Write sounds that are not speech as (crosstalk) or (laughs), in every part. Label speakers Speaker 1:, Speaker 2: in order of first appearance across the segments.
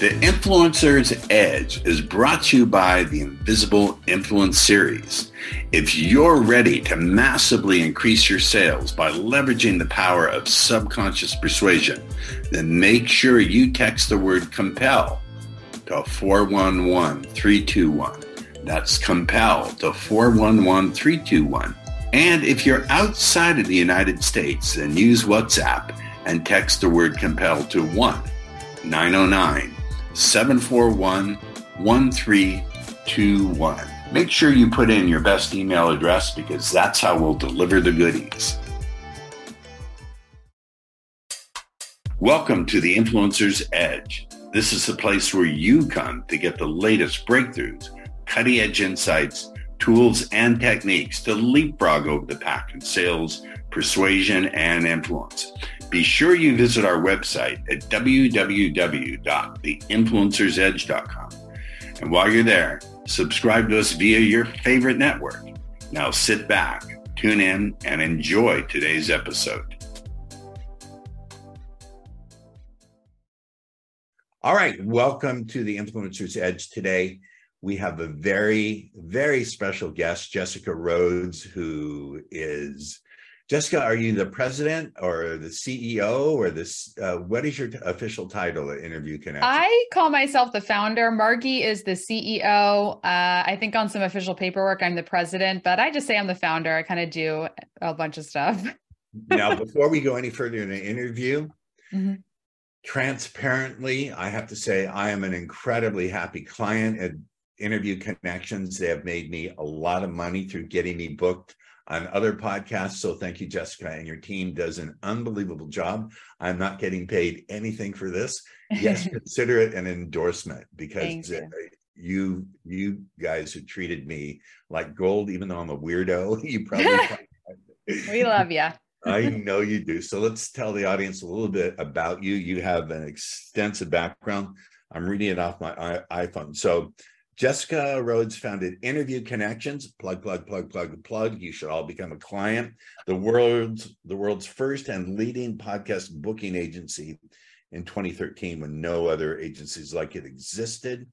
Speaker 1: The Influencer's Edge is brought to you by the Invisible Influence Series. If you're ready to massively increase your sales by leveraging the power of subconscious persuasion, then make sure you text the word compel to 411321. That's compel to 411321. And if you're outside of the United States, then use WhatsApp and text the word compel to 1 909 741 1321. Make sure you put in your best email address because that's how we'll deliver the goodies. Welcome to the Influencer's Edge. This is the place where you come to get the latest breakthroughs, cutting edge insights, tools, and techniques to leapfrog over the pack in sales, persuasion, and influence. Be sure you visit our website at www.theinfluencersedge.com. And while you're there, subscribe to us via your favorite network. Now sit back, tune in, and enjoy today's episode. All right, welcome to the Influencer's Edge today. We have a very, very special guest, Jessica Rhodes, who is Jessica, are you the president or the CEO or this? Uh, what is your t- official title at Interview Connection?
Speaker 2: I call myself the founder. Margie is the CEO. Uh, I think on some official paperwork, I'm the president, but I just say I'm the founder. I kind of do a bunch of stuff.
Speaker 1: now, (laughs) before we go any further in the interview, mm-hmm. transparently, I have to say I am an incredibly happy client at Interview Connections. They have made me a lot of money through getting me booked on other podcasts. So thank you, Jessica, and your team does an unbelievable job. I'm not getting paid anything for this. Yes, (laughs) consider it an endorsement because you. Uh, you. you guys have treated me like gold, even though I'm a weirdo. (laughs) You probably (laughs)
Speaker 2: we love you.
Speaker 1: I know you do. So let's tell the audience a little bit about you. You have an extensive background. I'm reading it off my iPhone. So Jessica Rhodes founded Interview Connections. Plug, plug, plug, plug, plug. You should all become a client. The world's the world's first and leading podcast booking agency in 2013 when no other agencies like it existed.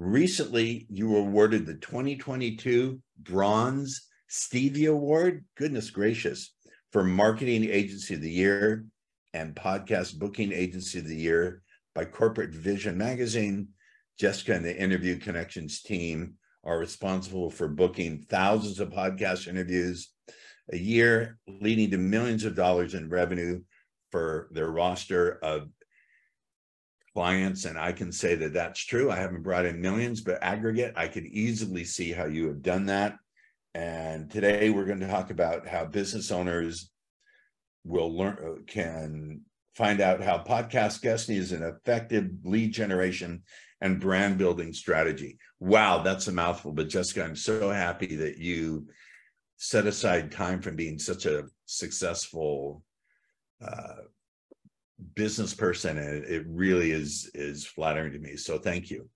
Speaker 1: Recently, you were awarded the 2022 Bronze Stevie Award. Goodness gracious, for Marketing Agency of the Year and Podcast Booking Agency of the Year by Corporate Vision Magazine Jessica and the Interview Connections team are responsible for booking thousands of podcast interviews a year, leading to millions of dollars in revenue for their roster of clients. And I can say that that's true. I haven't brought in millions, but aggregate, I could easily see how you have done that. And today we're going to talk about how business owners will learn can find out how podcast guesting is an effective lead generation and brand building strategy. Wow, that's a mouthful. But Jessica, I'm so happy that you set aside time from being such a successful uh, business person, and it really is is flattering to me. So thank you.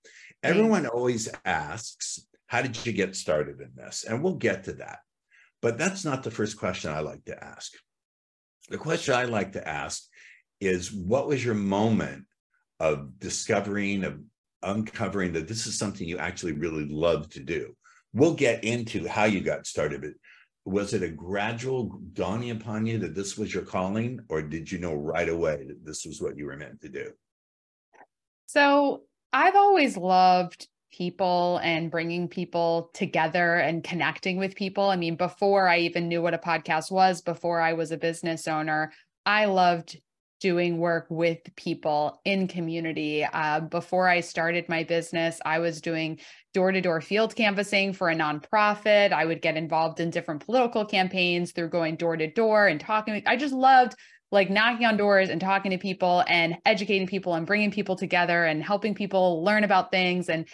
Speaker 1: Everyone always asks, "How did you get started in this?" And we'll get to that. But that's not the first question I like to ask. The question I like to ask is, "What was your moment of discovering, of uncovering that this is something you actually really love to do. We'll get into how you got started, but was it a gradual dawning upon you that this was your calling, or did you know right away that this was what you were meant to do?
Speaker 2: So I've always loved people and bringing people together and connecting with people. I mean, before I even knew what a podcast was, before I was a business owner, I loved doing work with people in community. Uh, before I started my business, I was doing door to door field canvassing for a nonprofit. I would get involved in different political campaigns through going door to door and talking. I just loved like knocking on doors and talking to people and educating people and bringing people together and helping people learn about things. And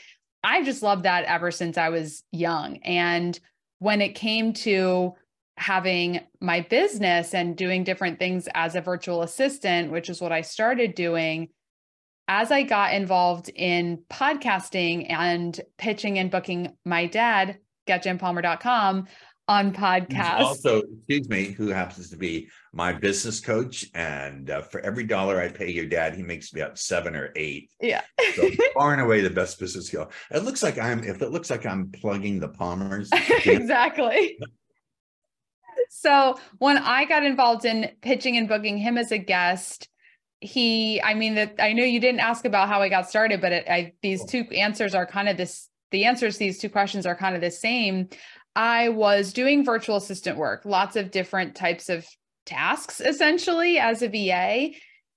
Speaker 2: I just loved that ever since I was young. And when it came to having my business and doing different things as a virtual assistant, which is what I started doing, as I got involved in podcasting and pitching and booking my dad, getjimpalmer.com, on podcast.
Speaker 1: Also, excuse me, who happens to be my business coach. And uh, for every dollar I pay your dad, he makes me up seven or eight.
Speaker 2: Yeah.
Speaker 1: so far and away the best business skill. It looks like I'm, if it looks like I'm plugging the Palmers. (laughs)
Speaker 2: exactly. So when I got involved in pitching and booking him as a guest, he, I mean, that I know you didn't ask about how I got started, but it, I, these two answers are kind of this, the answers to these two questions are kind of the same. I was doing virtual assistant work, lots of different types of tasks essentially as a VA.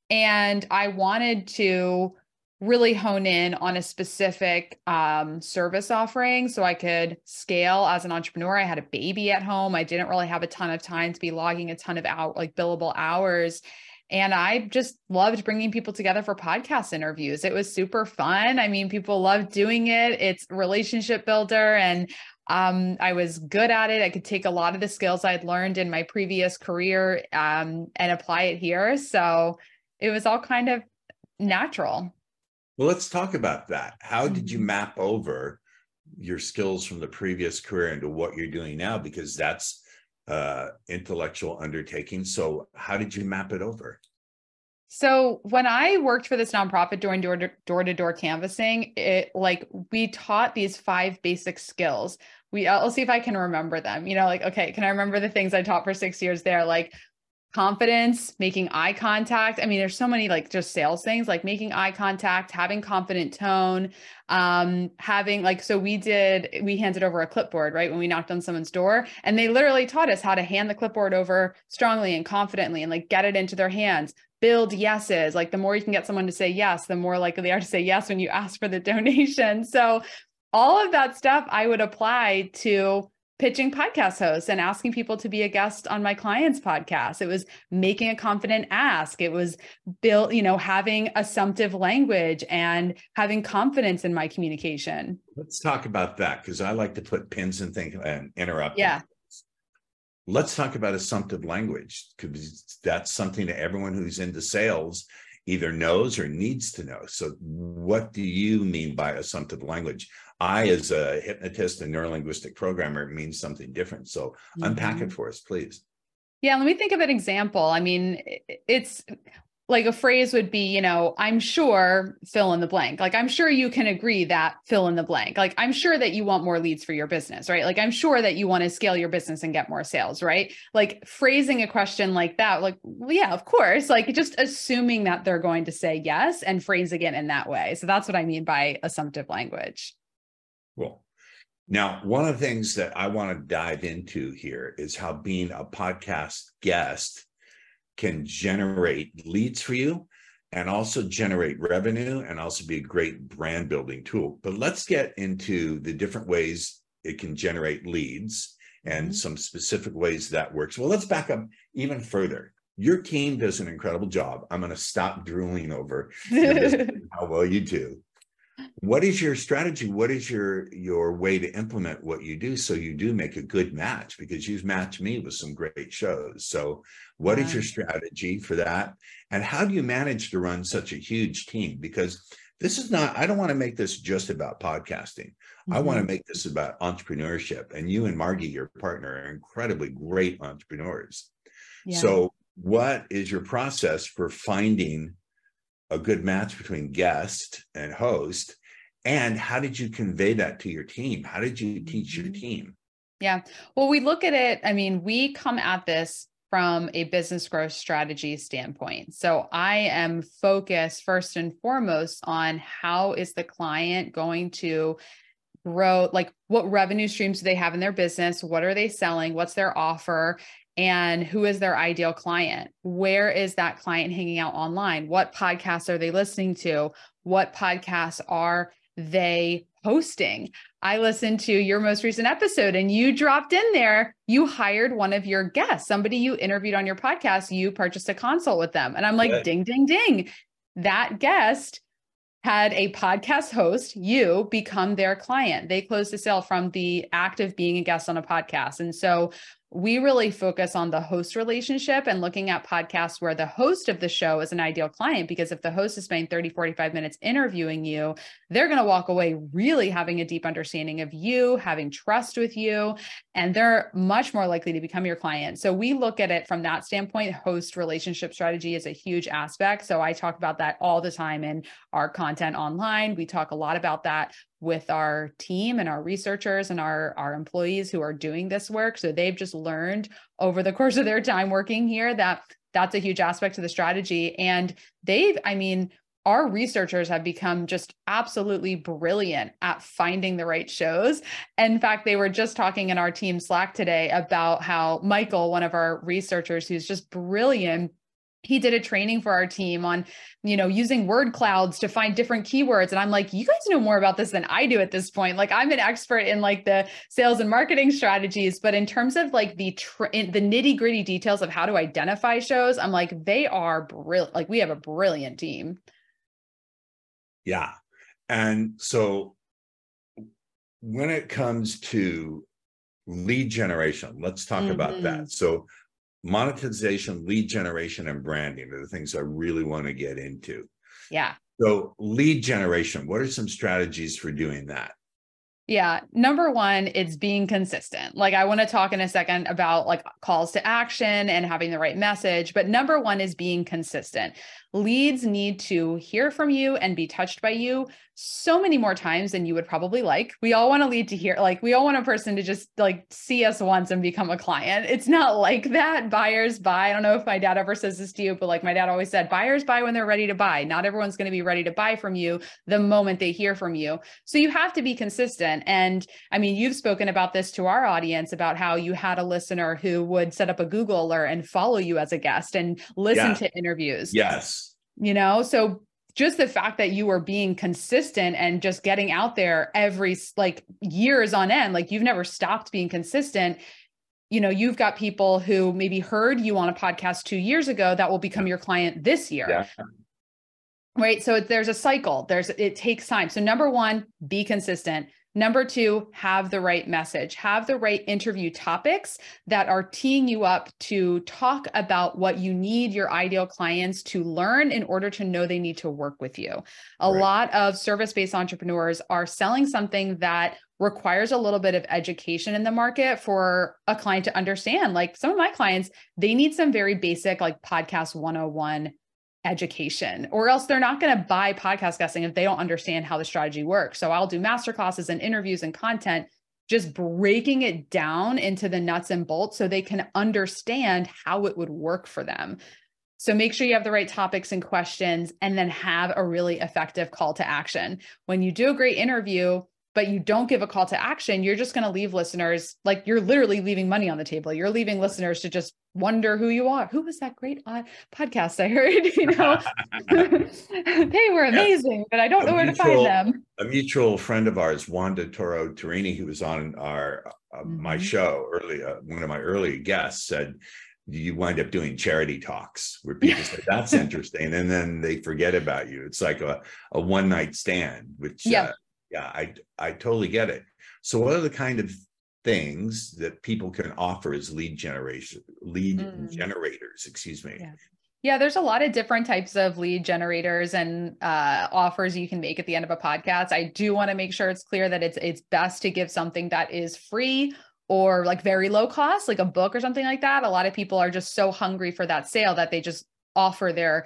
Speaker 2: And I wanted to really hone in on a specific um, service offering so I could scale as an entrepreneur. I had a baby at home. I didn't really have a ton of time to be logging a ton of out like billable hours. And I just loved bringing people together for podcast interviews. It was super fun. I mean, people love doing it. It's relationship builder. And um, I was good at it. I could take a lot of the skills I'd learned in my previous career um, and apply it here. So it was all kind of natural.
Speaker 1: Well, let's talk about that. How did you mm-hmm. map over your skills from the previous career into what you're doing now? Because that's uh, intellectual undertaking. So, how did you map it over?
Speaker 2: So when I worked for this nonprofit doing door to door to door canvassing, it like we taught these five basic skills. We I'll see if I can remember them. You know, like okay, can I remember the things I taught for six years there? Like confidence, making eye contact. I mean, there's so many like just sales things like making eye contact, having confident tone, um, having like, so we did, we handed over a clipboard, right? When we knocked on someone's door and they literally taught us how to hand the clipboard over strongly and confidently and like get it into their hands, build yeses. Like the more you can get someone to say yes, the more likely they are to say yes when you ask for the (laughs) donation. So all of that stuff I would apply to pitching podcast hosts and asking people to be a guest on my client's podcast. It was making a confident ask. It was built, you know, having assumptive language and having confidence in my communication.
Speaker 1: Let's talk about that because I like to put pins and think and interrupt.
Speaker 2: Yeah.
Speaker 1: Let's talk about assumptive language because that's something that everyone who's into sales either knows or needs to know. So, what do you mean by assumptive language? I, as a hypnotist and neurolinguistic programmer, means something different. So, mm-hmm. unpack it for us, please.
Speaker 2: Yeah, let me think of an example. I mean, it's like a phrase would be, you know, I'm sure fill in the blank. Like, I'm sure you can agree that fill in the blank. Like, I'm sure that you want more leads for your business, right? Like, I'm sure that you want to scale your business and get more sales, right? Like, phrasing a question like that, like, well, yeah, of course, like just assuming that they're going to say yes and phrasing it in that way. So, that's what I mean by assumptive language.
Speaker 1: Cool. Now, one of the things that I want to dive into here is how being a podcast guest can generate leads for you and also generate revenue and also be a great brand building tool. But let's get into the different ways it can generate leads and mm-hmm. some specific ways that works. Well, let's back up even further. Your team does an incredible job. I'm going to stop drooling over (laughs) how well you do what is your strategy? What is your your way to implement what you do so you do make a good match? Because you've matched me with some great shows. So what is your strategy for that? And how do you manage to run such a huge team? Because this is not i don't want to make this just about podcasting. Mm-hmm. i want to make this about entrepreneurship. And you and margie your partner are incredibly great entrepreneurs. Yeah. so what is your process for finding a good match between guest and host? And how did you convey that to your team? How did you teach your mm-hmm. team?
Speaker 2: Yeah. Well we look at it i mean we come at this from a business growth strategy standpoint. So i am focused first and foremost on how is the client going to grow like what revenue streams do they have in their business? What are they selling? What's their offer and who is their ideal client? Where is that client hanging out online? What podcasts are they listening to? What podcasts are they hosting? I listened to your most recent episode and you dropped in there. You hired one of your guests, somebody you interviewed on your podcast. You purchased a consult with them. And I'm like, ding, ding, ding. That guest had a podcast host, you become their client. They closed the sale from the act of being a guest on a podcast. And so we really focus on the host relationship and looking at podcasts where the host of the show is an ideal client because if the host is spending 30 45 minutes interviewing you they're going to walk away really having a deep understanding of you having trust with you and they're much more likely to become your client. So we look at it from that standpoint. Host relationship strategy is a huge aspect. So i talk about that all the time in our content online. We talk a lot about that with our team and our researchers and our our employees who are doing this work so they've just learned over the (laughs) course of their time working here that that's a huge aspect of the strategy and they've i mean our researchers have become just absolutely brilliant at finding the right shows. In fact, they were just talking in our team Slack today about how Michael, one of our researchers who's just brilliant, he did a training for our team on you know using word clouds to find different keywords and i'm like you guys know more about this than i do at this point like i'm an expert in like the sales and marketing strategies but in terms of like the tr- the nitty gritty details of how to identify shows i'm like they are brilliant like we have a brilliant team
Speaker 1: yeah and so when it comes to lead generation let's talk mm-hmm. about that mm-hmm. so monetization, lead generation, and branding are the things I really want to get into.
Speaker 2: Yeah.
Speaker 1: So, lead generation, what are some strategies for doing that?
Speaker 2: Yeah. Number one, it's being consistent. Like I want to talk in a second about like calls to action and having the right message. But number one is being consistent. Leads need to hear from you and be touched by you so many more times than you would probably like. We all want a lead to hear, like, we all want a person to just like see us once and become a client. It's not like that. Buyers buy. I don't know if my dad ever says this to you, but like my dad always said, buyers buy when they're ready to buy. Not everyone's going to be ready to buy from you the moment they hear from you. So you have to be consistent. And I mean, you've spoken about this to our audience about how you had a listener who would set up a Google alert and follow you as a guest and listen yeah. to interviews.
Speaker 1: Yes
Speaker 2: you know? So just the fact that you are being consistent and just getting out there every like years on end like you've never stopped being consistent. You know you've got people who maybe heard you on a podcast 2 years ago that will become your client this year. Yeah. right? So there's a cycle. There's it takes time. So number 1 be consistent Number two, have the right message, have the right interview topics that are teeing you up to talk about what you need your ideal clients to learn in order to know they need to work with you. A right. lot of service based entrepreneurs are selling something that requires a little bit of education in the market for a client to understand. Like some of my clients, they need some very basic, like podcast 101 education or else they're not going to buy podcast guesting if they don't understand how the strategy works. So I'll do master classes and interviews and content just breaking it down into the nuts and bolts so they can understand how it would work for them. So make sure you have the right topics and questions and then have a really effective call to action. When you do a great interview, but you don't give a call to action, you're just going to leave listeners like you're literally leaving money on the table. You're leaving listeners to just wonder who you are. Who was that great uh, podcast I heard? (laughs) You know, (laughs) they were amazing, yeah. but I don't a know where mutual, to find them.
Speaker 1: A mutual friend of ours, Wanda Toro Tarini, who was on our uh, mm-hmm. my show early, uh, one of my early guests, said you wind up doing charity talks where (laughs) people say that's interesting and then they forget about you it's like a, a one night stand which yeah. Uh, yeah i i totally get it so what are the kind of things that people can offer as lead generation lead mm. generators excuse me
Speaker 2: yeah. yeah. there's a lot of different types of lead generators and uh, offers you can make at the end of a podcast i do want to make sure it's clear that it's it's best to give something that is free or like very low cost like a book or something like that a lot of people are just so hungry for that sale that they just offer their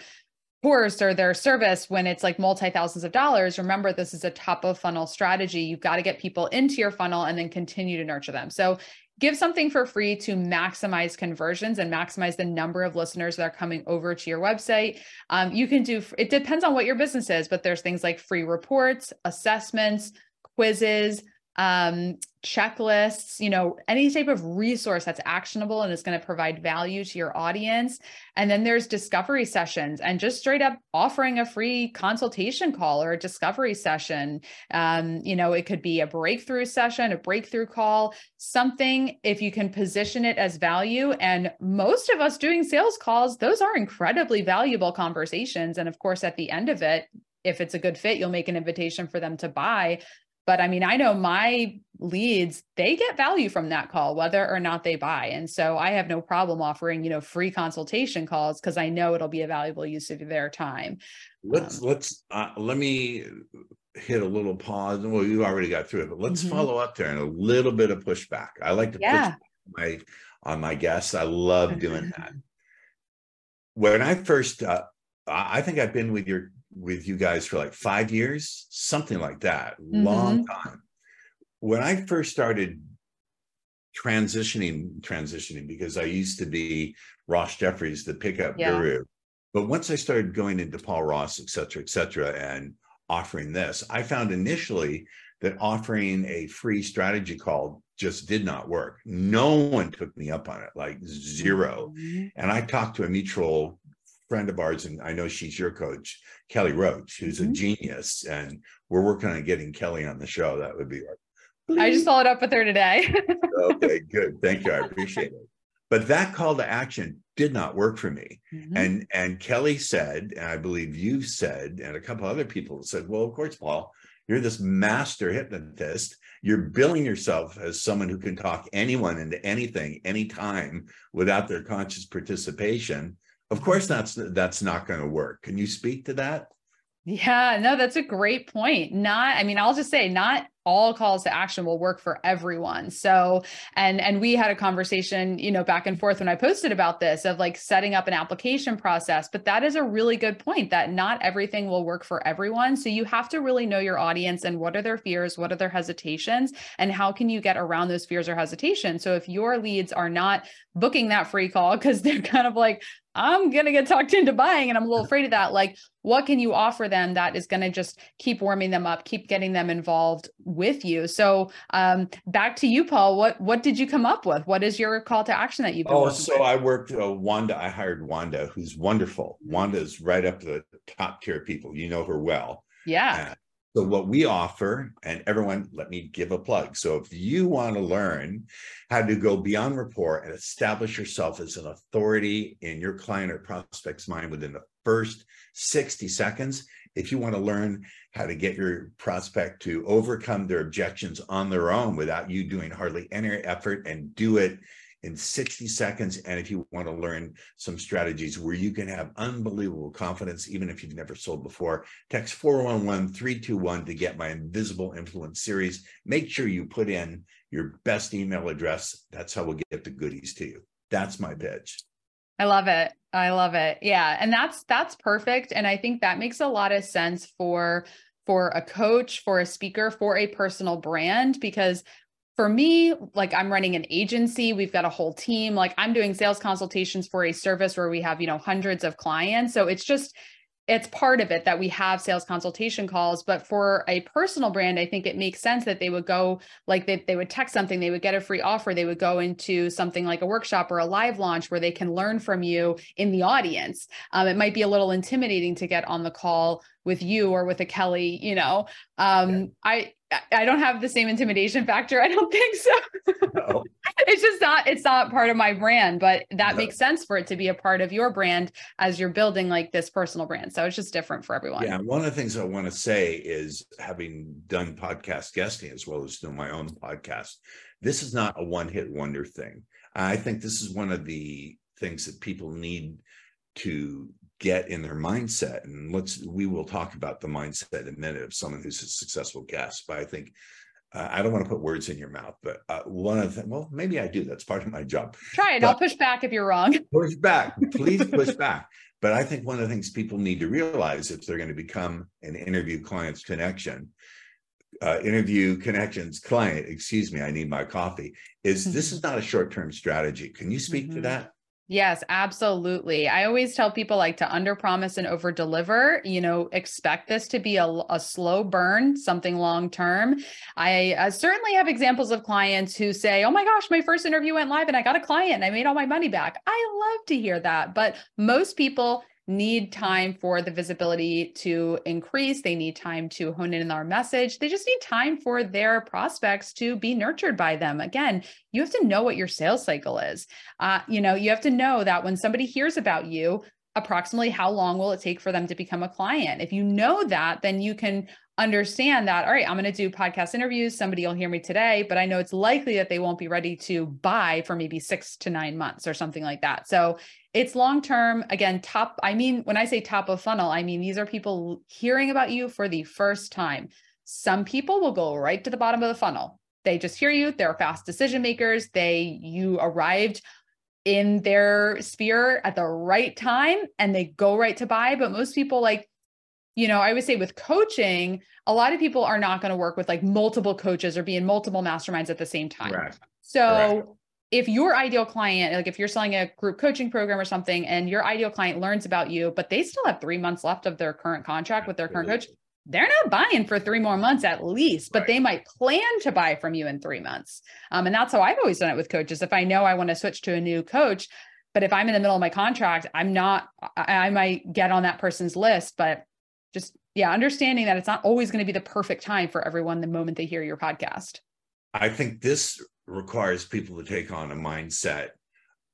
Speaker 2: course or their service when it's like multi thousands of dollars remember this is a top of funnel strategy. You've got to get people into your funnel and then continue to nurture them. So give something for free to maximize conversions and maximize the number of listeners that are coming over to your website. Um, you can do it depends on what your business is but there's things like free reports assessments quizzes um, checklists, you know, any type of resource that's actionable and is going to provide value to your audience. And then there's discovery sessions and just straight up offering a free consultation call or a discovery session. Um, you know, it could be a breakthrough session, a breakthrough call, something if you can position it as value. And most of us doing sales calls, those are incredibly valuable conversations. And of course, at the end of it, if it's a good fit, you'll make an invitation for them to buy but I mean, I know my leads, they get value from that call, whether or not they buy. And so I have no problem offering, you know, free consultation calls because I know it'll be a valuable use of their time.
Speaker 1: Let's um, let's uh, let me hit a little pause. Well, you already got through it, but let's mm-hmm. follow up there and a little bit of pushback. I like to yeah. push my on my guests. I love doing that. (laughs) When I first, uh, I think I've been with your with you guys for like five years, something like that, mm-hmm. long time. When I first started transitioning, transitioning because I used to be Ross Jeffries, the pickup yeah. guru. But once I started going into Paul Ross, et cetera, et cetera, and offering this, I found initially that offering a free strategy call just did not work. No one took me up on it, like 0 mm-hmm. And I talked to a mutual friend of ours, and I know she's your coach, Kelly Roach, who's mm-hmm. a genius. And we're working on getting Kelly on the show. That would be
Speaker 2: our. I just followed up with her today. (laughs)
Speaker 1: okay, (laughs) good. Thank you. I appreciate it. But that call to action did not work for me. Mm-hmm. And and Kelly said, and I believe you said, and a couple other people said, well, of course, Paul, you're this master hypnotist. You're billing yourself as someone who can talk anyone into anything, anytime without their conscious participation. Of course, that's that's not going to work. Can you speak to that?
Speaker 2: Yeah, no, that's a great point. Not, I mean, I'll just say, not all calls to action will work for everyone. So, and and we had a conversation, you know, back and forth when I posted about this of like setting up an application process, but that is a really good point that not everything will work for everyone. So you have to really know your audience and what are their fears, what are their hesitations, and how can you get around those fears or hesitations. So if your leads are not booking that free call because they're kind of like, I'm going to get talked into buying and I'm a little afraid of that. Like, what can you offer them that is going to just keep warming them up, keep getting them involved with you? So, um, back to you, Paul. What what did you come up with? What is your call to action that you've?
Speaker 1: oh, so with? I worked uh, Wanda. I hired Wanda, who's wonderful. Wanda is right up the top tier people. You know her well.
Speaker 2: Yeah.
Speaker 1: Uh, so, what we offer, and everyone, let me give a plug. So, if you want to learn how to go beyond rapport and establish yourself as an authority in your client or prospect's mind within the first 60 seconds, if you want to learn how to get your prospect to overcome their objections on their own without you doing hardly any effort and do it in 60 seconds. And if you want to learn some strategies where you can have unbelievable confidence, even if you've never sold before, text 411 321 to get my Invisible Influence series. Make sure you put in your best email address. That's how we'll get the goodies to you. That's my pitch.
Speaker 2: I love it. I love it. Yeah. And that's that's perfect. And I think that makes a lot of sense for for a coach, for a speaker, for a personal brand, because for me, like I'm running an agency, we've got a whole team. Like I'm doing sales consultations for a service where we have, you know, hundreds of clients. So it's just, it's part of it that we have sales consultation calls but for a personal brand i think it makes sense that they would go like they, they would text something they would get a free offer they would go into something like a workshop or a live launch where they can learn from you in the audience um, it might be a little intimidating to get on the call with you or with a kelly you know um, yeah. i I don't have the same intimidation factor. I don't think so. No. (laughs) it's just not it's not part of my brand, but that no. makes sense for it to be a part of your brand as you're building like this personal brand. So it's just different for everyone.
Speaker 1: Yeah, one of the things I want to say is having done podcast guesting as well as doing my own podcast, this is not a one-hit wonder thing. I think this is one of the things that people need to get in their mindset and let's we will talk about the mindset in a minute of someone who's a successful guest but i think uh, i don't want to put words in your mouth but uh, one of the well maybe i do that's part of my job
Speaker 2: try it but i'll push back if you're wrong. (laughs)
Speaker 1: Push back please push back but i think one of the things people need to realize if they're going to become an interview clients connection uh, interview connections client excuse me i need my coffee is this is not a short-term strategy. Can you speak mm-hmm. to that
Speaker 2: Yes, absolutely. I always tell people like to under promise and over deliver. You know, expect this to be a, a slow burn, something long term. I uh, certainly have examples of clients who say, Oh my gosh, my first interview went live and I got a client and I made all my money back. I love to hear that. But most people need time for the visibility to increase. They need time to hone in on our message. They just need time for their prospects to be nurtured by them. Again, you have to know what your sales cycle is. Uh, you know, you have to know that when somebody hears about you, approximately how long will it take for them to become a client. If you know that, then you can understand that all right i'm going to do podcast interviews. Somebody will hear me today but i know it's likely that they won't be ready to buy for maybe 6 to 9 months or something like that. So it's long term again top i mean when i say top of funnel i mean these are people hearing about you for the first time. Some people will go right to the bottom of the funnel. They just hear you they're fast decision makers they you arrived in their sphere at the right time and they go right to buy. But most people like you know, I would say with coaching, a lot of people are not going to work with like multiple coaches or be in multiple masterminds at the same time. So if your ideal client, like if you're selling a group coaching program or something, and your ideal client learns about you, but they still have three months left of their current contract with their current coach, they're not buying for three more months at least, but right. they might plan to buy from you in three months. Um, and that's how I've always done it with coaches. If I know I want to switch to a new coach, but if I'm in the middle of my contract, I'm not, I, I might get on that person's list, but just yeah understanding that it's not always going to be the perfect time for everyone the moment they hear your podcast.
Speaker 1: I think this requires people to take on a mindset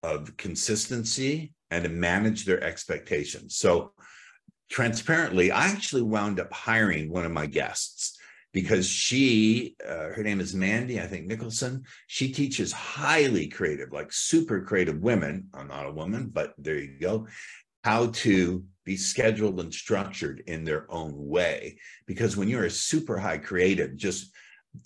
Speaker 1: of consistency and to manage their expectations. So transparently i actually wound up hiring one of my guests because she uh, her name is mandy i think nicholson. She teaches highly creative like super creative women. I'm not a woman but there you go. How to be scheduled and structured in their own way. Because when you're a super high creative, just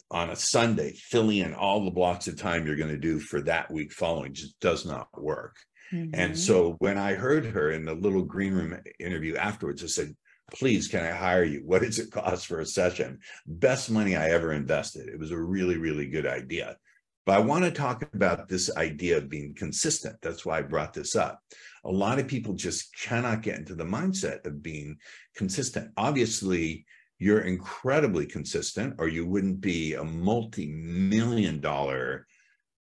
Speaker 1: on a Sunday, filling in all the blocks of time you're going to do for that week following just does not work. Mm-hmm. And so when I heard her in the little green room interview afterwards, I said, please, can I hire you? What does it cost for a session? Best money I ever invested. It was a really, really good idea. But I want to talk about this idea of being consistent. That's why I brought this up a lot of people just cannot get into the mindset of being consistent. Obviously, you're incredibly consistent, or you wouldn't be a multi million dollar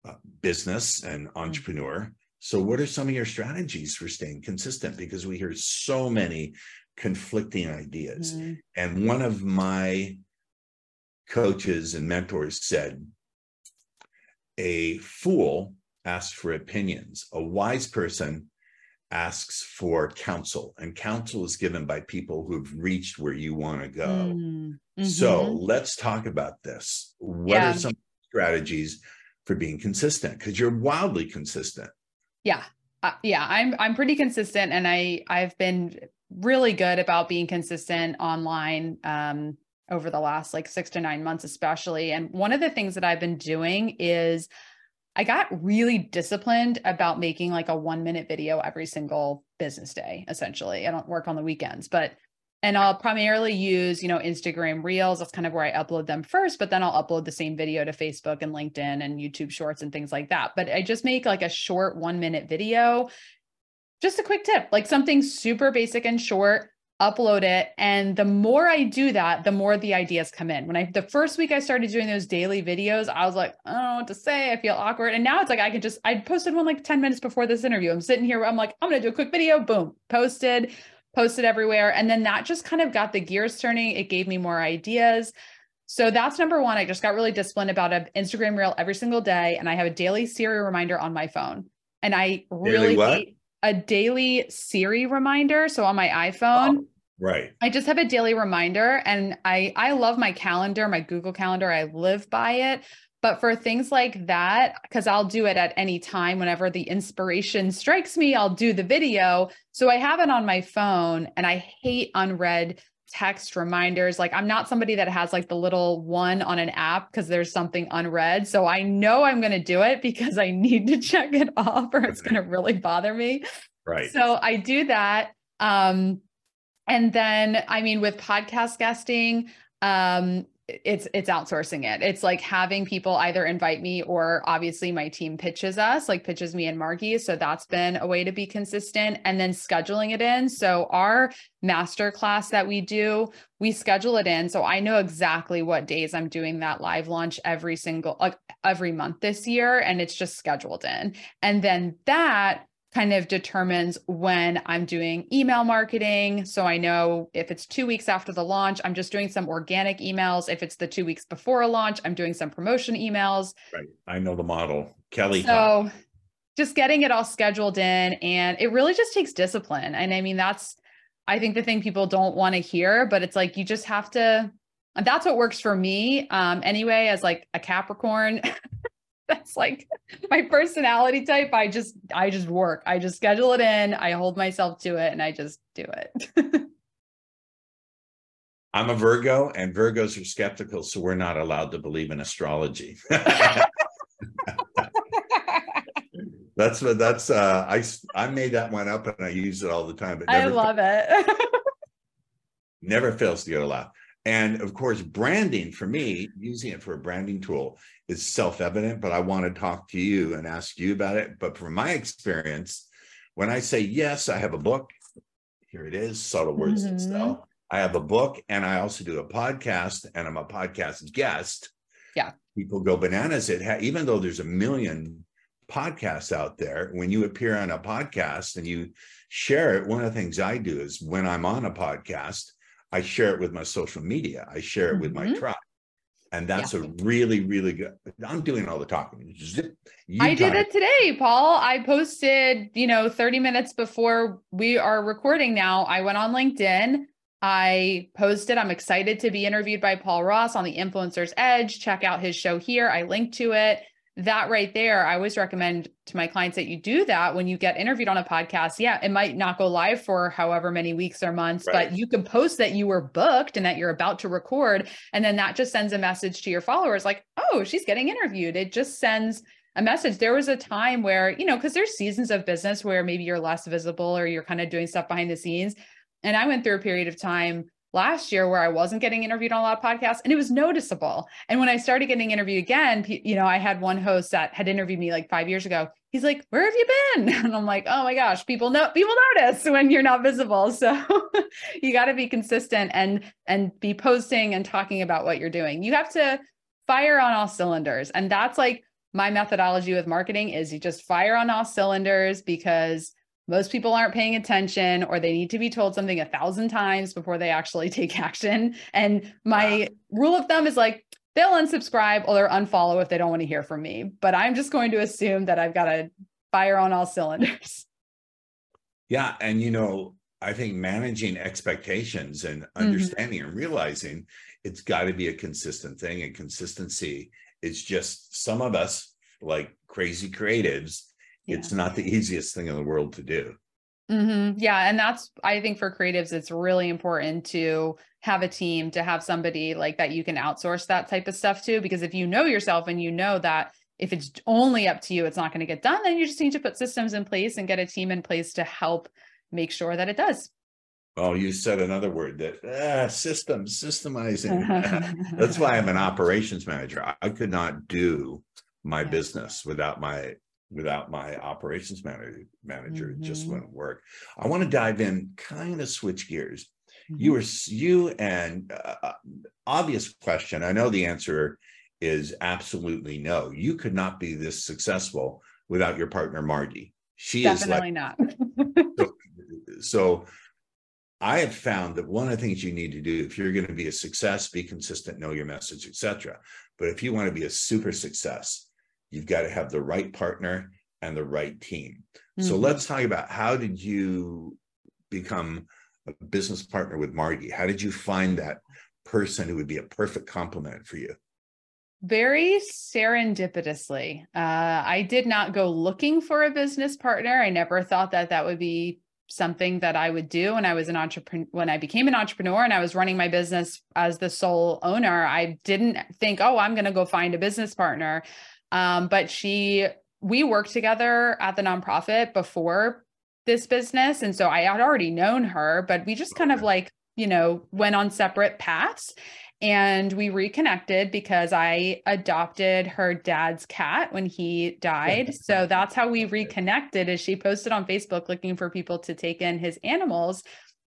Speaker 1: uh, business and mm. entrepreneur. So, what are some of your strategies for staying consistent? Because we hear so many conflicting ideas. Mm-hmm. And one of my coaches and mentors said, A fool asks for opinions, a wise person asks for counsel, and counsel is given by people who've reached where you want to go. Mm-hmm. So let's talk about this. What yeah. are some strategies for being consistent? Because you're wildly consistent.
Speaker 2: Yeah. Uh, yeah, I'm I'm pretty consistent and I I've been really good about being consistent online um over the last like 6 to 9 months especially. And one of the things that I've been doing is I got really disciplined about making like a one minute video every single business day, essentially. I don't work on the weekends, but, and I'll primarily use, you know, Instagram Reels. That's kind of where I upload them first, but then I'll upload the same video to Facebook and LinkedIn and YouTube Shorts and things like that. But I just make like a short one minute video. Just a quick tip, like something super basic and short upload it. And the more i do that the more the ideas come in. When i the first week i started doing those daily videos i was like i don't know what to say. I feel awkward. And now it's like i can just i posted one like 10 minutes before this interview. I'm sitting here i'm like i'm gonna do a quick video. Boom posted posted everywhere. And then that just kind of got the gears turning. It gave me more ideas. So that's number one. I just got really disciplined about an instagram reel every single day and i have a daily siri reminder on my phone. And i really hate a daily Siri reminder. So on my iPhone, oh.
Speaker 1: Right.
Speaker 2: I just have a daily reminder and I I love my calendar, my Google Calendar. I live by it. But for things like that, because I'll do it at any time whenever the inspiration strikes me, I'll do the video. So I have it on my phone and I hate unread text reminders. Like I'm not somebody that has like the little one on an app because there's something unread. So I know I'm going to do it (laughs) because I need to check it off or it's going to really bother me.
Speaker 1: Right.
Speaker 2: So I do that. Um, and then i mean with podcast guesting um it's it's outsourcing it. It's like having people either invite me or obviously my team pitches us like pitches me and margie so that's been a way to be consistent and then scheduling it in. So our master class that we do we schedule it in. So i know exactly what days i'm doing that live launch every single like every month this year and it's just scheduled in. And then that kind of determines when I'm doing email marketing. So I know if it's two weeks after the launch, I'm just doing some organic emails. If it's the two weeks before a launch, I'm doing some promotion emails.
Speaker 1: Right. I know the model. Kelly.
Speaker 2: So just getting it all scheduled in and it really just takes discipline. And I mean, that's, I think the thing people don't want to hear, but it's like, you just have to, that's what works for me. Um, anyway, as like a Capricorn, (laughs) (laughs) that's like my personality type. I just, I just work, I just schedule it in, I hold myself to it and I just do it. (laughs)
Speaker 1: I'm a Virgo and Virgos are skeptical, so we're not allowed to believe in astrology. (laughs) That's what that's uh I I made that one up and I use it all the time.
Speaker 2: But I love it.
Speaker 1: never fails to get a laugh. And of course, branding for me, using it for a branding tool is self-evident, but I want to talk to you and ask you about it. But from my experience, when I say yes, I have a book. Here it is, subtle words mm-hmm. that sell. I have a book and I also do a podcast and I'm a podcast guest.
Speaker 2: Yeah.
Speaker 1: People go bananas. It ha- even though there's a million podcasts out there, when you appear on a podcast and you share it, one of the things I do is when I'm on a podcast, I share it with my social media. I share it mm-hmm. with my mm-hmm. tribe. And that's yeah. a really, really good. I'm doing all the talking.
Speaker 2: I did it today, Paul. I posted, you know, 30 minutes before we are recording now. I went on LinkedIn. I posted, I'm excited to be interviewed by Paul Ross on the Influencer's Edge. Check out his show here. I linked to it that right there, I always recommend to my clients that you do that when you get interviewed on a podcast. Yeah, it might not go live for however many weeks or months, right. but you can post that you were booked and that you're about to record. And then that just sends a message to your followers like, oh, she's getting interviewed. It just sends a message. There was a time where, you know, because there's seasons of business where maybe you're less visible or you're kind of doing stuff behind the scenes. And I went through a period of time last year where I wasn't getting interviewed on a lot of podcasts and it was noticeable. And when I started getting interviewed again, you know, I had one host that had interviewed me like 5 years ago. He's like, "Where have you been?" (laughs) And I'm like, "Oh my gosh, people know people notice when you're not visible." (laughs) So you got to be consistent and and be posting and talking about what you're doing. You have to fire on all cylinders. And that's like my methodology with marketing is you just fire on all cylinders because most people aren't paying attention or they need to be told something a thousand times before they actually (laughs) take action. And my rule of thumb is like, they'll unsubscribe or they'll unfollow if they don't want to hear from me. But I'm just going to assume that I've got to fire on all cylinders. (laughs)
Speaker 1: Yeah. And, you know, I think managing expectations and mm-hmm. understanding mm-hmm. and realizing it's got to be a consistent thing. And consistency is just some of us, like crazy creatives, yeah. it's not the easiest thing in the world to do.
Speaker 2: Mm-hmm. Yeah. And that's, I think for creatives, it's really important to have a team, to have somebody like that you can outsource that type of stuff to. Because if you know yourself and you know that if it's only up to you, it's not going to get done, then you just need to put systems in place and get a team in place to help make sure that it does.
Speaker 1: Well, you said another word that ah, systems, systemizing. (laughs) That's (laughs) why I'm an operations manager. I could not do my yeah. business without my without my operations manager manager mm-hmm. it just wouldn't work i want to dive in kind of switch gears mm-hmm. you were you and uh, uh, obvious question i know the answer is absolutely no you could not be this successful without your partner margie
Speaker 2: she definitely is like,
Speaker 1: not so, (laughs) so I have found that one of the things you need to do if you're going to be a success, be consistent, know your message, etc. But if you want to be a super success, you've got to have the right partner and the right team. Mm-hmm. So let's talk about how did you become a business partner with Margie? How did you find that person who would be a perfect complement for you?
Speaker 2: Very serendipitously. Uh, I did not go looking for a business partner. I never thought that that would be something that I would do when I was an entrepreneur when I became an entrepreneur and I was running my business as the sole owner I didn't think oh I'm going to go find a business partner um, but she, we worked together at the nonprofit before this business. And so I had already known her, but we just kind of like, you know, went on separate paths and we reconnected because I adopted her dad's cat when he died. So that's how we reconnected as she posted on Facebook looking for people to take in his animals.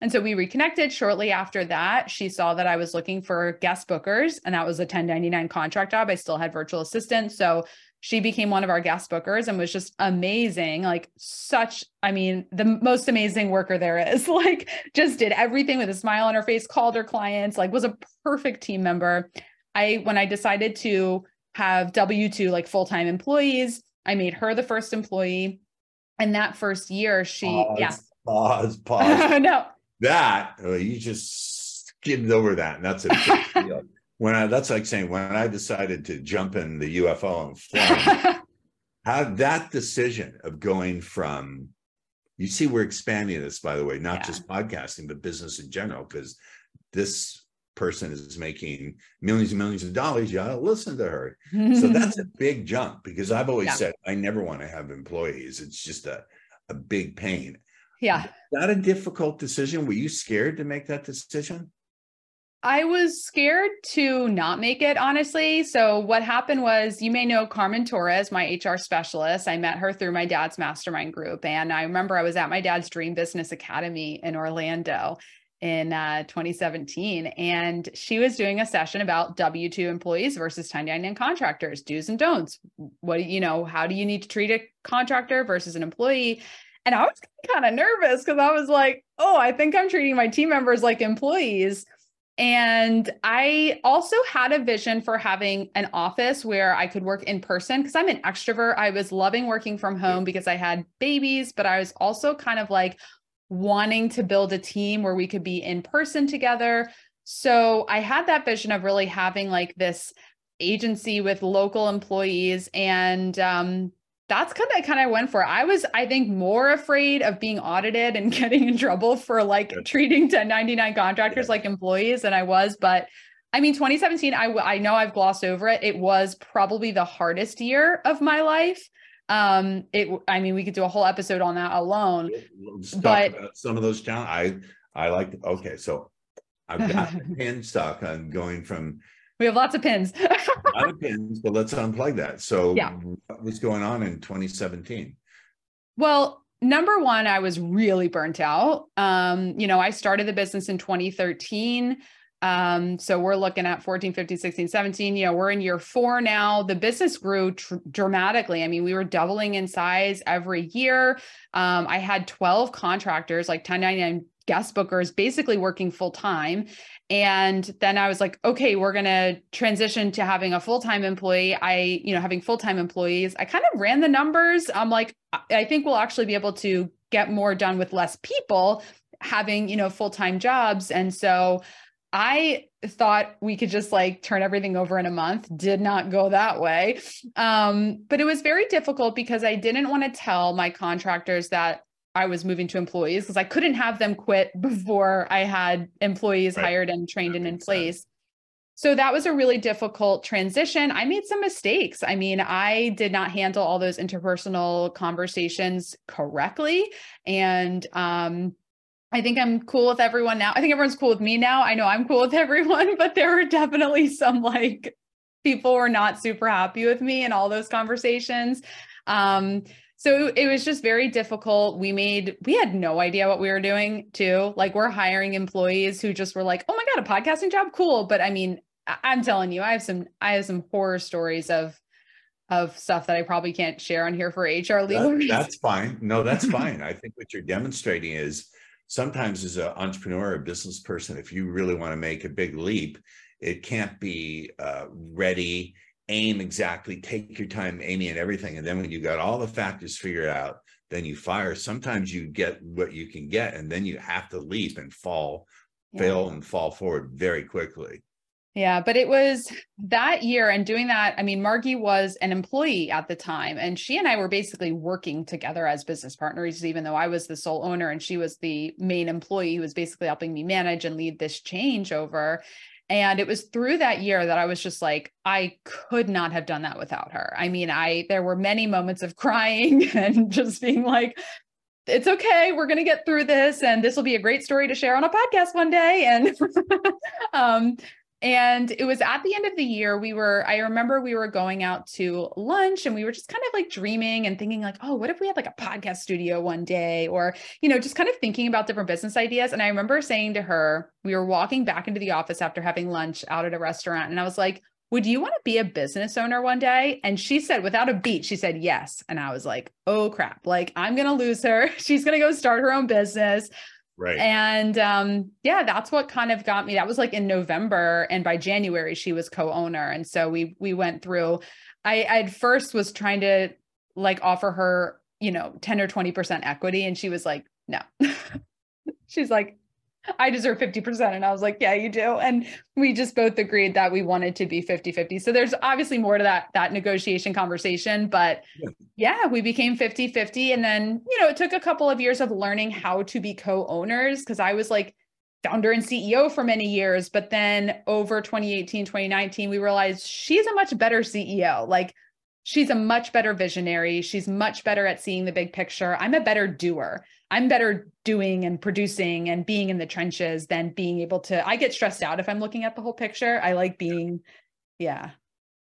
Speaker 2: And so we reconnected shortly after that. She saw that I was looking for guest bookers, and that was a 1099 contract job. I still had virtual assistants. So she became one of our guest bookers and was just amazing. Like, such, I mean, the most amazing worker there is. (laughs) Like, just did everything with a smile on her face, called her clients, like, was a perfect team member. I, when I decided to have W 2, like full time employees, I made her the first employee. And that first year, she,
Speaker 1: pause,
Speaker 2: yeah.
Speaker 1: Pause, pause. (laughs)
Speaker 2: no.
Speaker 1: That, uh, you just skimmed over that. And that's a big (laughs) deal. When I, that's like saying, when I decided to jump in the UFO and fly, (laughs) how that decision of going from, you see, we're expanding this, by the way, not
Speaker 2: Yeah.
Speaker 1: just podcasting, but business in general, because this person is making millions and millions of dollars. You ought to listen to her. So (laughs) that's a big jump because I've always
Speaker 2: Yeah.
Speaker 1: said I never want to have employees. It's just a, a big pain.
Speaker 2: Yeah.
Speaker 1: Not a difficult decision? Were you scared to make that decision?
Speaker 2: I was scared to not make it, honestly. So, what happened was, you may know Carmen Torres, my HR specialist. I met her through my dad's mastermind group. And I remember I was at my dad's Dream Business Academy in Orlando in uh, 2017. And she was doing a session about W 2 employees versus 1099 contractors, do's and don'ts. What do you know? How do you need to treat a contractor versus an employee? And I was kind of nervous because I was like, oh, I think I'm treating my team members like employees. And I also had a vision for having an office where I could work in person because I'm an extrovert. I was loving working from home because I had babies, but I was also kind of like wanting to build a team where we could be in person together. So I had that vision of really having like this agency with local employees and um that's kind of kind of went for. I was, I think, more afraid of being audited and (laughs) getting in trouble for like
Speaker 1: Good.
Speaker 2: treating 1099 contractors
Speaker 1: Yeah.
Speaker 2: like employees than I was. But I mean, 2017, I, I know I've glossed over it. It was probably the hardest year of my life. Um, it, I mean, we could do a whole episode on that alone.
Speaker 1: Let's
Speaker 2: But-
Speaker 1: some of those challenges. I I like okay, so I've got (laughs) the pin stuck on going from
Speaker 2: We have lots of pins. (laughs)
Speaker 1: a pins, but let's unplug that. So
Speaker 2: Yeah.
Speaker 1: what was going on in 2017?
Speaker 2: Well, number one, I was really burnt out. Um, you know, I started the business in 2013. Um, so we're looking at 14, 15, 16, 17. You know, we're in year four now. The business grew tr- dramatically. I mean, we were doubling in size every year. Um, I had 12 contractors, like 1099 guest bookers, basically working full time. And then I was like, okay, we're going to transition to having a full-time employee. I, you know, having full-time employees. I kind of ran the numbers. I'm like, I- I think we'll actually be able to get more done with less people having, you know, full-time jobs. And so I thought we could just like turn everything over in a month. Did not go that way. Um, but it was very difficult because I didn't want to tell my contractors that I was moving to employees because I couldn't have them quit before I had employees
Speaker 1: Right.
Speaker 2: hired and trained
Speaker 1: That
Speaker 2: and in
Speaker 1: sense.
Speaker 2: place. So that was a really difficult transition. I made some mistakes. I mean, I did not handle all those interpersonal conversations correctly. And um, I think I'm cool with everyone now. I think everyone's cool with me now. I know I'm cool with (laughs) everyone, but there were definitely some like people were not super happy with me in all those conversations. Um, so it was just very difficult. We made, we had no idea what we were doing too. Like we're hiring employees who just were like, oh my God, a podcasting job? Cool. But I mean, I'm telling you, I have some, I have some horror stories of, of stuff that I probably can't share on here for HR legal
Speaker 1: That-
Speaker 2: reasons.
Speaker 1: that's fine. No, that's (laughs) fine. I think what you're demonstrating is sometimes as an entrepreneur or business person, if you really want to make a big leap, it can't be uh, ready, aim exactly, take your time aiming at everything. And then when you've got all the factors figured out, then you fire. Sometimes you get what you can get, and then you have to leap and fall,
Speaker 2: Yeah.
Speaker 1: fail and fall forward very quickly.
Speaker 2: Yeah, but it was that year and doing that. I mean, Margie was an employee at the time, and she and I were basically working together as business partners, even though I was the sole owner and she was the main employee who was basically helping me manage and lead this changeover. And it was through that year that I was just like, I could not have done that without her. I mean, I there were many moments of (laughs) crying and just being like, it's okay. We're going to get through this. And this will be a great story to share on a podcast one day. And, (laughs) um, and it was at the end of the year, we were, I remember we were going out to lunch and we were just kind of like dreaming and thinking, like, oh, what if we had like a podcast studio one day? Or, you know, just kind of thinking about different business ideas. And I remember saying to her, we were walking back into the office after having lunch out at a restaurant. And I was like, would you want to be a business owner one day? And she said, without a beat, she said yes. And I was like, oh crap, like I'm going to lose her. (laughs) She's going to go start her own business.
Speaker 1: Right.
Speaker 2: And um, yeah, that's what kind of got me. That was like in November, and by January she was co-owner, and so we we went through. I I at first was trying to like offer her, you know, 10 or 20% equity. And she was like, no. (laughs) She's like, I deserve 50%. And I was like, yeah, you do. And we just both agreed that we wanted to be 50 50. So there's obviously more to that, that negotiation conversation, but yeah, yeah we became 50 50. And then, you know, it took a couple of years of learning how to be co owners because I was like founder and CEO for many years. But then over 2018, 2019, we realized she's a much better CEO. Like, she's a much better visionary. She's much better at seeing the big picture. I'm a better doer. I'm better doing and producing and being in the trenches than being able to. I get stressed out if I'm looking at the whole picture. I like being, yeah.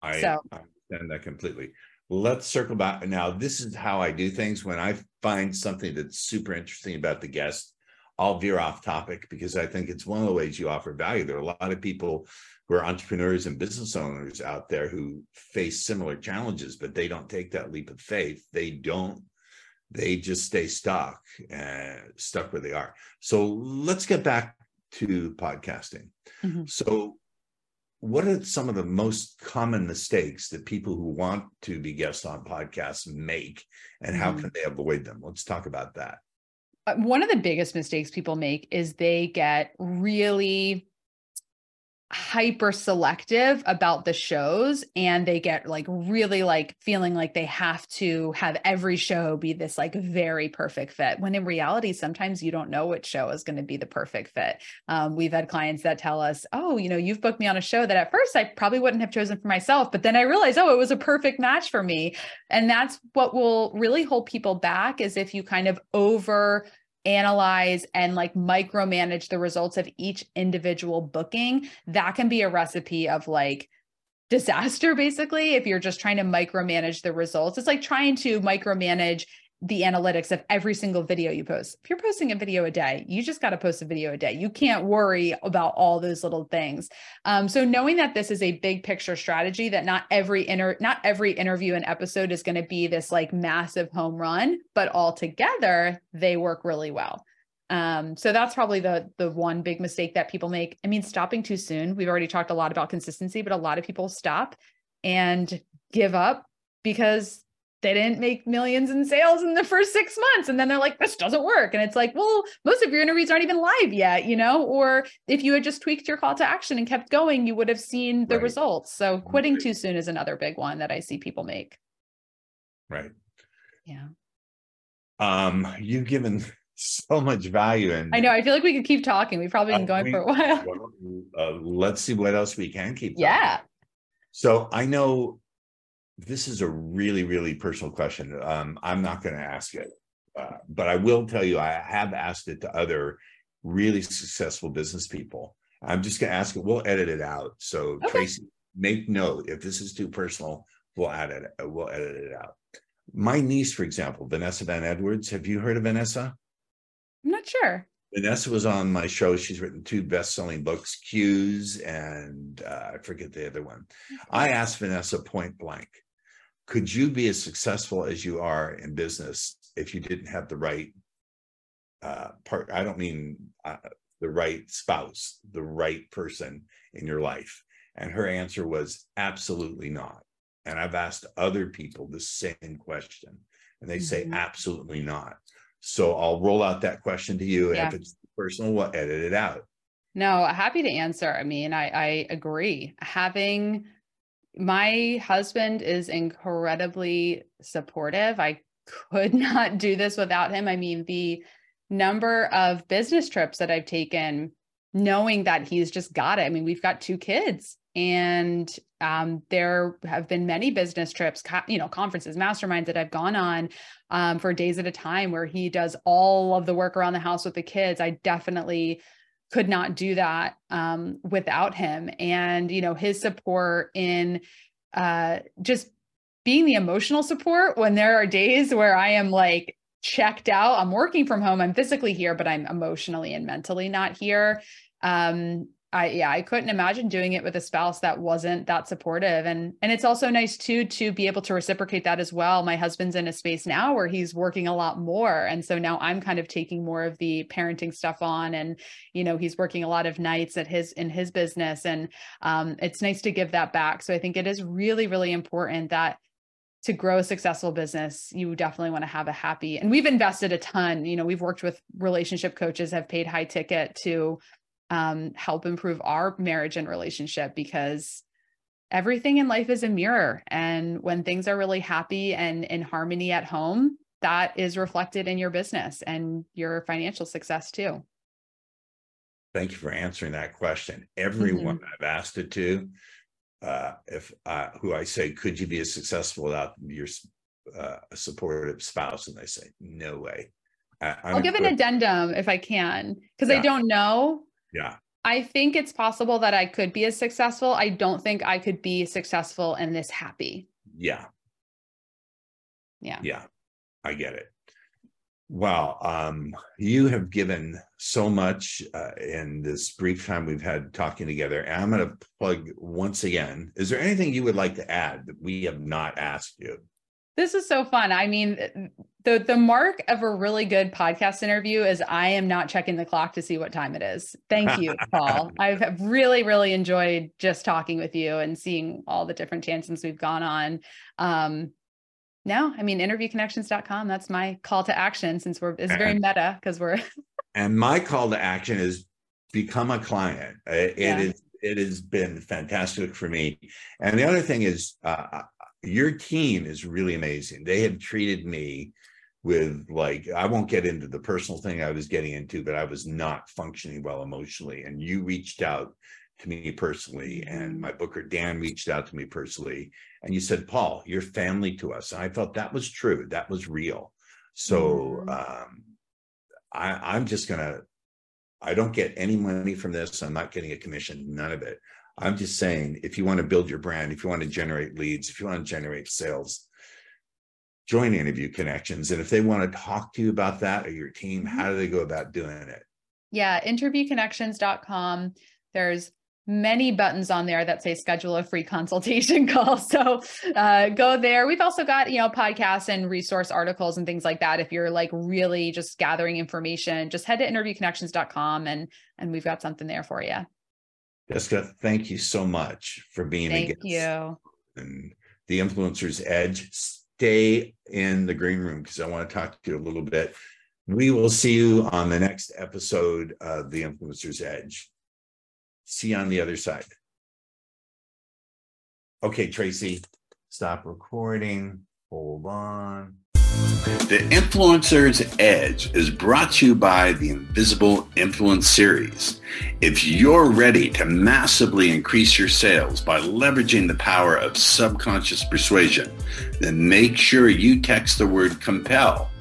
Speaker 1: I, so. I understand that completely. Let's circle back now. This is how I do things when I find something that's super interesting about the guest. I'll veer off topic because I think it's one of the ways you offer value. There are a lot of people who are entrepreneurs and business owners out there who face similar challenges, but they don't take that leap of faith. They don't they just stay stuck uh, stuck where they are so let's get back to podcasting mm-hmm. so what are some of the most common mistakes that people who want to be guests on podcasts make and how mm-hmm. can they avoid them let's talk about that
Speaker 2: uh, one of the biggest mistakes people make is they get really hyper selective about the shows and they get like really like feeling like they have to have every show be this like very perfect fit when in reality sometimes you don't know which show is going to be the perfect fit. Um, we've had clients that tell us oh you know you've booked me on a show that at first i probably wouldn't have chosen for myself but then i realized oh it was a perfect match for me. And that's what will really hold people back is if you kind of over analyze and like micromanage the results of each individual booking, that can be a recipe of like disaster basically if you're just trying to micromanage the results. It's like trying to micromanage the analytics of every single video you post. If you're posting a video a day, you just got to post a video a day. You can't worry about all those little things. Um, so knowing that this is a big picture strategy, that not every inter not every interview and episode is going to be this like massive home run, but all together they work really well. Um, so that's probably the the one big mistake that people make. I mean, stopping too soon. We've already talked a lot about consistency, but a lot of people stop and give up because they didn't make millions in sales in the first six months. And then they're like, this doesn't work. And it's like, well, most of your interviews aren't even live yet, you know? Or if you had just tweaked your call to action and kept going, you would have seen the right. results. So quitting right. too soon is another big one that I see people make.
Speaker 1: Right.
Speaker 2: Yeah.
Speaker 1: Um, you've given so much value and
Speaker 2: I know I feel like we could keep talking. We've probably been uh, going we, for a while. (laughs)
Speaker 1: Uh, let's see what else we can keep.
Speaker 2: Talking. Yeah.
Speaker 1: So I know this is a really, really personal question. Um, I'm not going to ask it, uh, but I will tell you I have asked it to other really successful business people. I'm just going to ask it. We'll edit it out. So okay. Tracy, make note if this is too personal, we'll add it. We'll edit it out. My niece, for example, Vanessa Van Edwards. Have you heard of Vanessa?
Speaker 2: I'm not sure.
Speaker 1: Vanessa was on my show. She's written two best-selling books, Cues, and uh, I forget the other one. I asked Vanessa point blank, could you be as successful as you are in business if you didn't have the right uh, part? I don't mean uh, the right spouse, the right person in your life. And her answer was absolutely not. And I've asked other people the same question, and they say mm-hmm. absolutely not. So I'll roll out that question to you. Yeah. If it's personal, we'll edit it out.
Speaker 2: No, happy to answer. I mean, I, I agree. Having my husband is incredibly supportive. I could (laughs) not do this without him. I mean, the number of business trips that I've taken, knowing that he's just got it. I mean, we've got two kids, and um, there have been many business trips, co- you know, conferences, masterminds that I've gone on um, for days at a time where he does all of the work around the house with the kids. I definitely could not do that um, without him. And you know his support in uh, just being the emotional support when there are days where i am like checked out. I'm working from home. I'm physically here but i'm emotionally and mentally not here. Um, I yeah, I couldn't imagine doing it with a spouse that wasn't that supportive. And and it's also nice too to be able to reciprocate that as well. My husband's in a space now where he's working a lot more. And so now I'm kind of taking more of the parenting stuff on and you know, he's working a lot of nights at his in his business and um it's nice to give that back. So I think it is really really important that to grow a successful business, you definitely want to have a happy. And we've invested a ton. You know, we've worked with relationship coaches, have paid high ticket to um, help improve our marriage and relationship because everything in life is a mirror. And when things are really happy and in harmony at home, that is reflected in your business and your financial success too.
Speaker 1: Thank you for answering that question. Everyone mm-hmm. I've asked it to, uh, if uh, who I say, could you be as successful without your uh, supportive spouse? And they say, no way.
Speaker 2: I, will give an addendum if I can, because yeah. I don't know.
Speaker 1: Yeah.
Speaker 2: I think it's possible that I could be as successful. I don't think I could be successful and this happy.
Speaker 1: Yeah.
Speaker 2: Yeah.
Speaker 1: Yeah. I get it. Wow. Um, you have given so much uh, in this brief time we've had talking together. And I'm going to plug once again. Is there anything you would like to add that we have not asked you?
Speaker 2: This is so fun. I mean, the the mark of a really good podcast interview is I am not checking the clock to see what time it is. Thank (laughs) you, Paul. I've really, really enjoyed just talking with you and seeing all the different tangents we've gone on. Um, no, I mean interviewconnections.com. That's my call to action since we're it's very meta because we're (laughs)
Speaker 1: and my call to action is become a client. It, yeah. it is it has been fantastic for me. And the other thing is uh, your team is really amazing. They have treated me with like I won't get into the personal thing I was getting into, but I was not functioning well emotionally. And you reached out to me personally, and my booker Dan reached out to me personally, and you said, Paul, you're family to us. And I felt that was true. That was real. So mm-hmm. um, I, I'm just gonna. I don't get any money from this. I'm not getting a commission. None of it. I'm just saying, if you want to build your brand, if you want to generate leads, if you want to generate sales, join Interview Connections. And if they want to talk to you about that or your team, how mm-hmm. do they go about doing it?
Speaker 2: Yeah, interviewconnections.com. There's many buttons on there that say schedule a free consultation (laughs) call. So uh, go there. We've also got, you know, podcasts and resource articles and things like that. If you're like really just gathering information, just head to interviewconnections.com and and we've got something there for you.
Speaker 1: Jessica, thank you so much for being
Speaker 2: thank a guest. you.
Speaker 1: And the influencer's edge. Stay in the green room because I want to talk to you a little bit. We will see you on the next episode of the influencer's edge. See you on the other side. Okay, Tracy, stop recording. Hold on. The Influencer's Edge is brought to you by the Invisible Influence Series. If you're ready to massively increase your sales by leveraging the power of subconscious persuasion, then make sure you text the word compel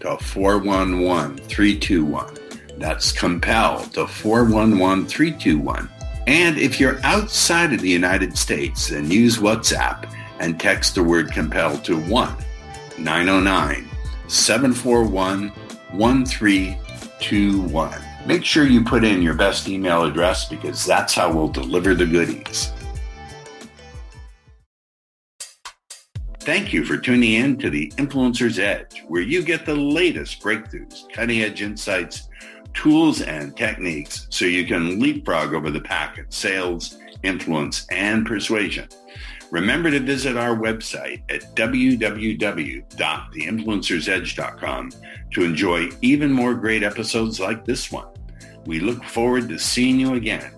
Speaker 1: to 411321. That's compel to 411321. And if you're outside of the United States, then use WhatsApp and text the word compel to 1 909 741 1321. Make sure you put in your best email address because that's how we'll deliver the goodies. Thank you for tuning in to the Influencer's Edge, where you get the latest breakthroughs, cutting edge insights, tools, and techniques so you can leapfrog over the pack in sales, influence, and persuasion. Remember to visit our website at www.theinfluencersedge.com to enjoy even more great episodes like this one. We look forward to seeing you again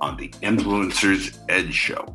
Speaker 1: on the Influencer's Edge Show.